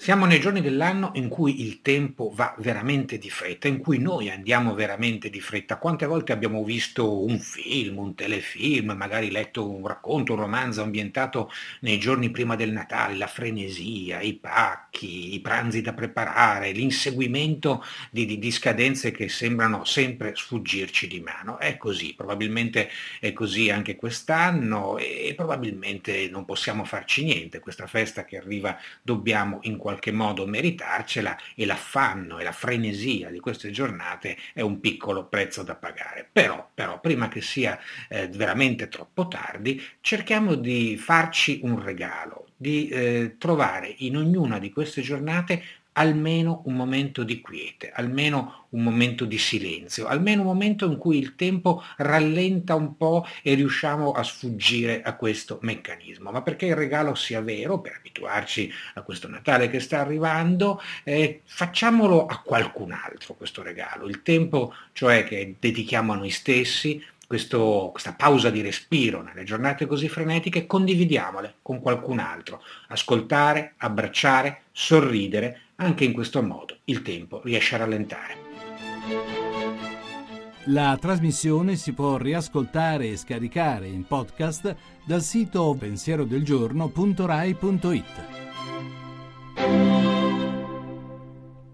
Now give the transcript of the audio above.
Siamo nei giorni dell'anno in cui il tempo va veramente di fretta, in cui noi andiamo veramente di fretta. Quante volte abbiamo visto un film, un telefilm, magari letto un racconto, un romanzo ambientato nei giorni prima del Natale, la frenesia, i pacchi, i pranzi da preparare, l'inseguimento di, di, di scadenze che sembrano sempre sfuggirci di mano. È così, probabilmente è così anche quest'anno e probabilmente non possiamo farci niente. Questa festa che arriva dobbiamo in qualche qualche modo meritarcela e l'affanno e la frenesia di queste giornate è un piccolo prezzo da pagare. Però, però prima che sia eh, veramente troppo tardi, cerchiamo di farci un regalo, di eh, trovare in ognuna di queste giornate almeno un momento di quiete, almeno un momento di silenzio, almeno un momento in cui il tempo rallenta un po' e riusciamo a sfuggire a questo meccanismo. Ma perché il regalo sia vero, per abituarci a questo Natale che sta arrivando, eh, facciamolo a qualcun altro questo regalo. Il tempo, cioè che dedichiamo a noi stessi, questo, questa pausa di respiro nelle giornate così frenetiche, condividiamole con qualcun altro. Ascoltare, abbracciare, sorridere, anche in questo modo il tempo riesce a rallentare. La trasmissione si può riascoltare e scaricare in podcast dal sito pensierodelgiorno.rai.it.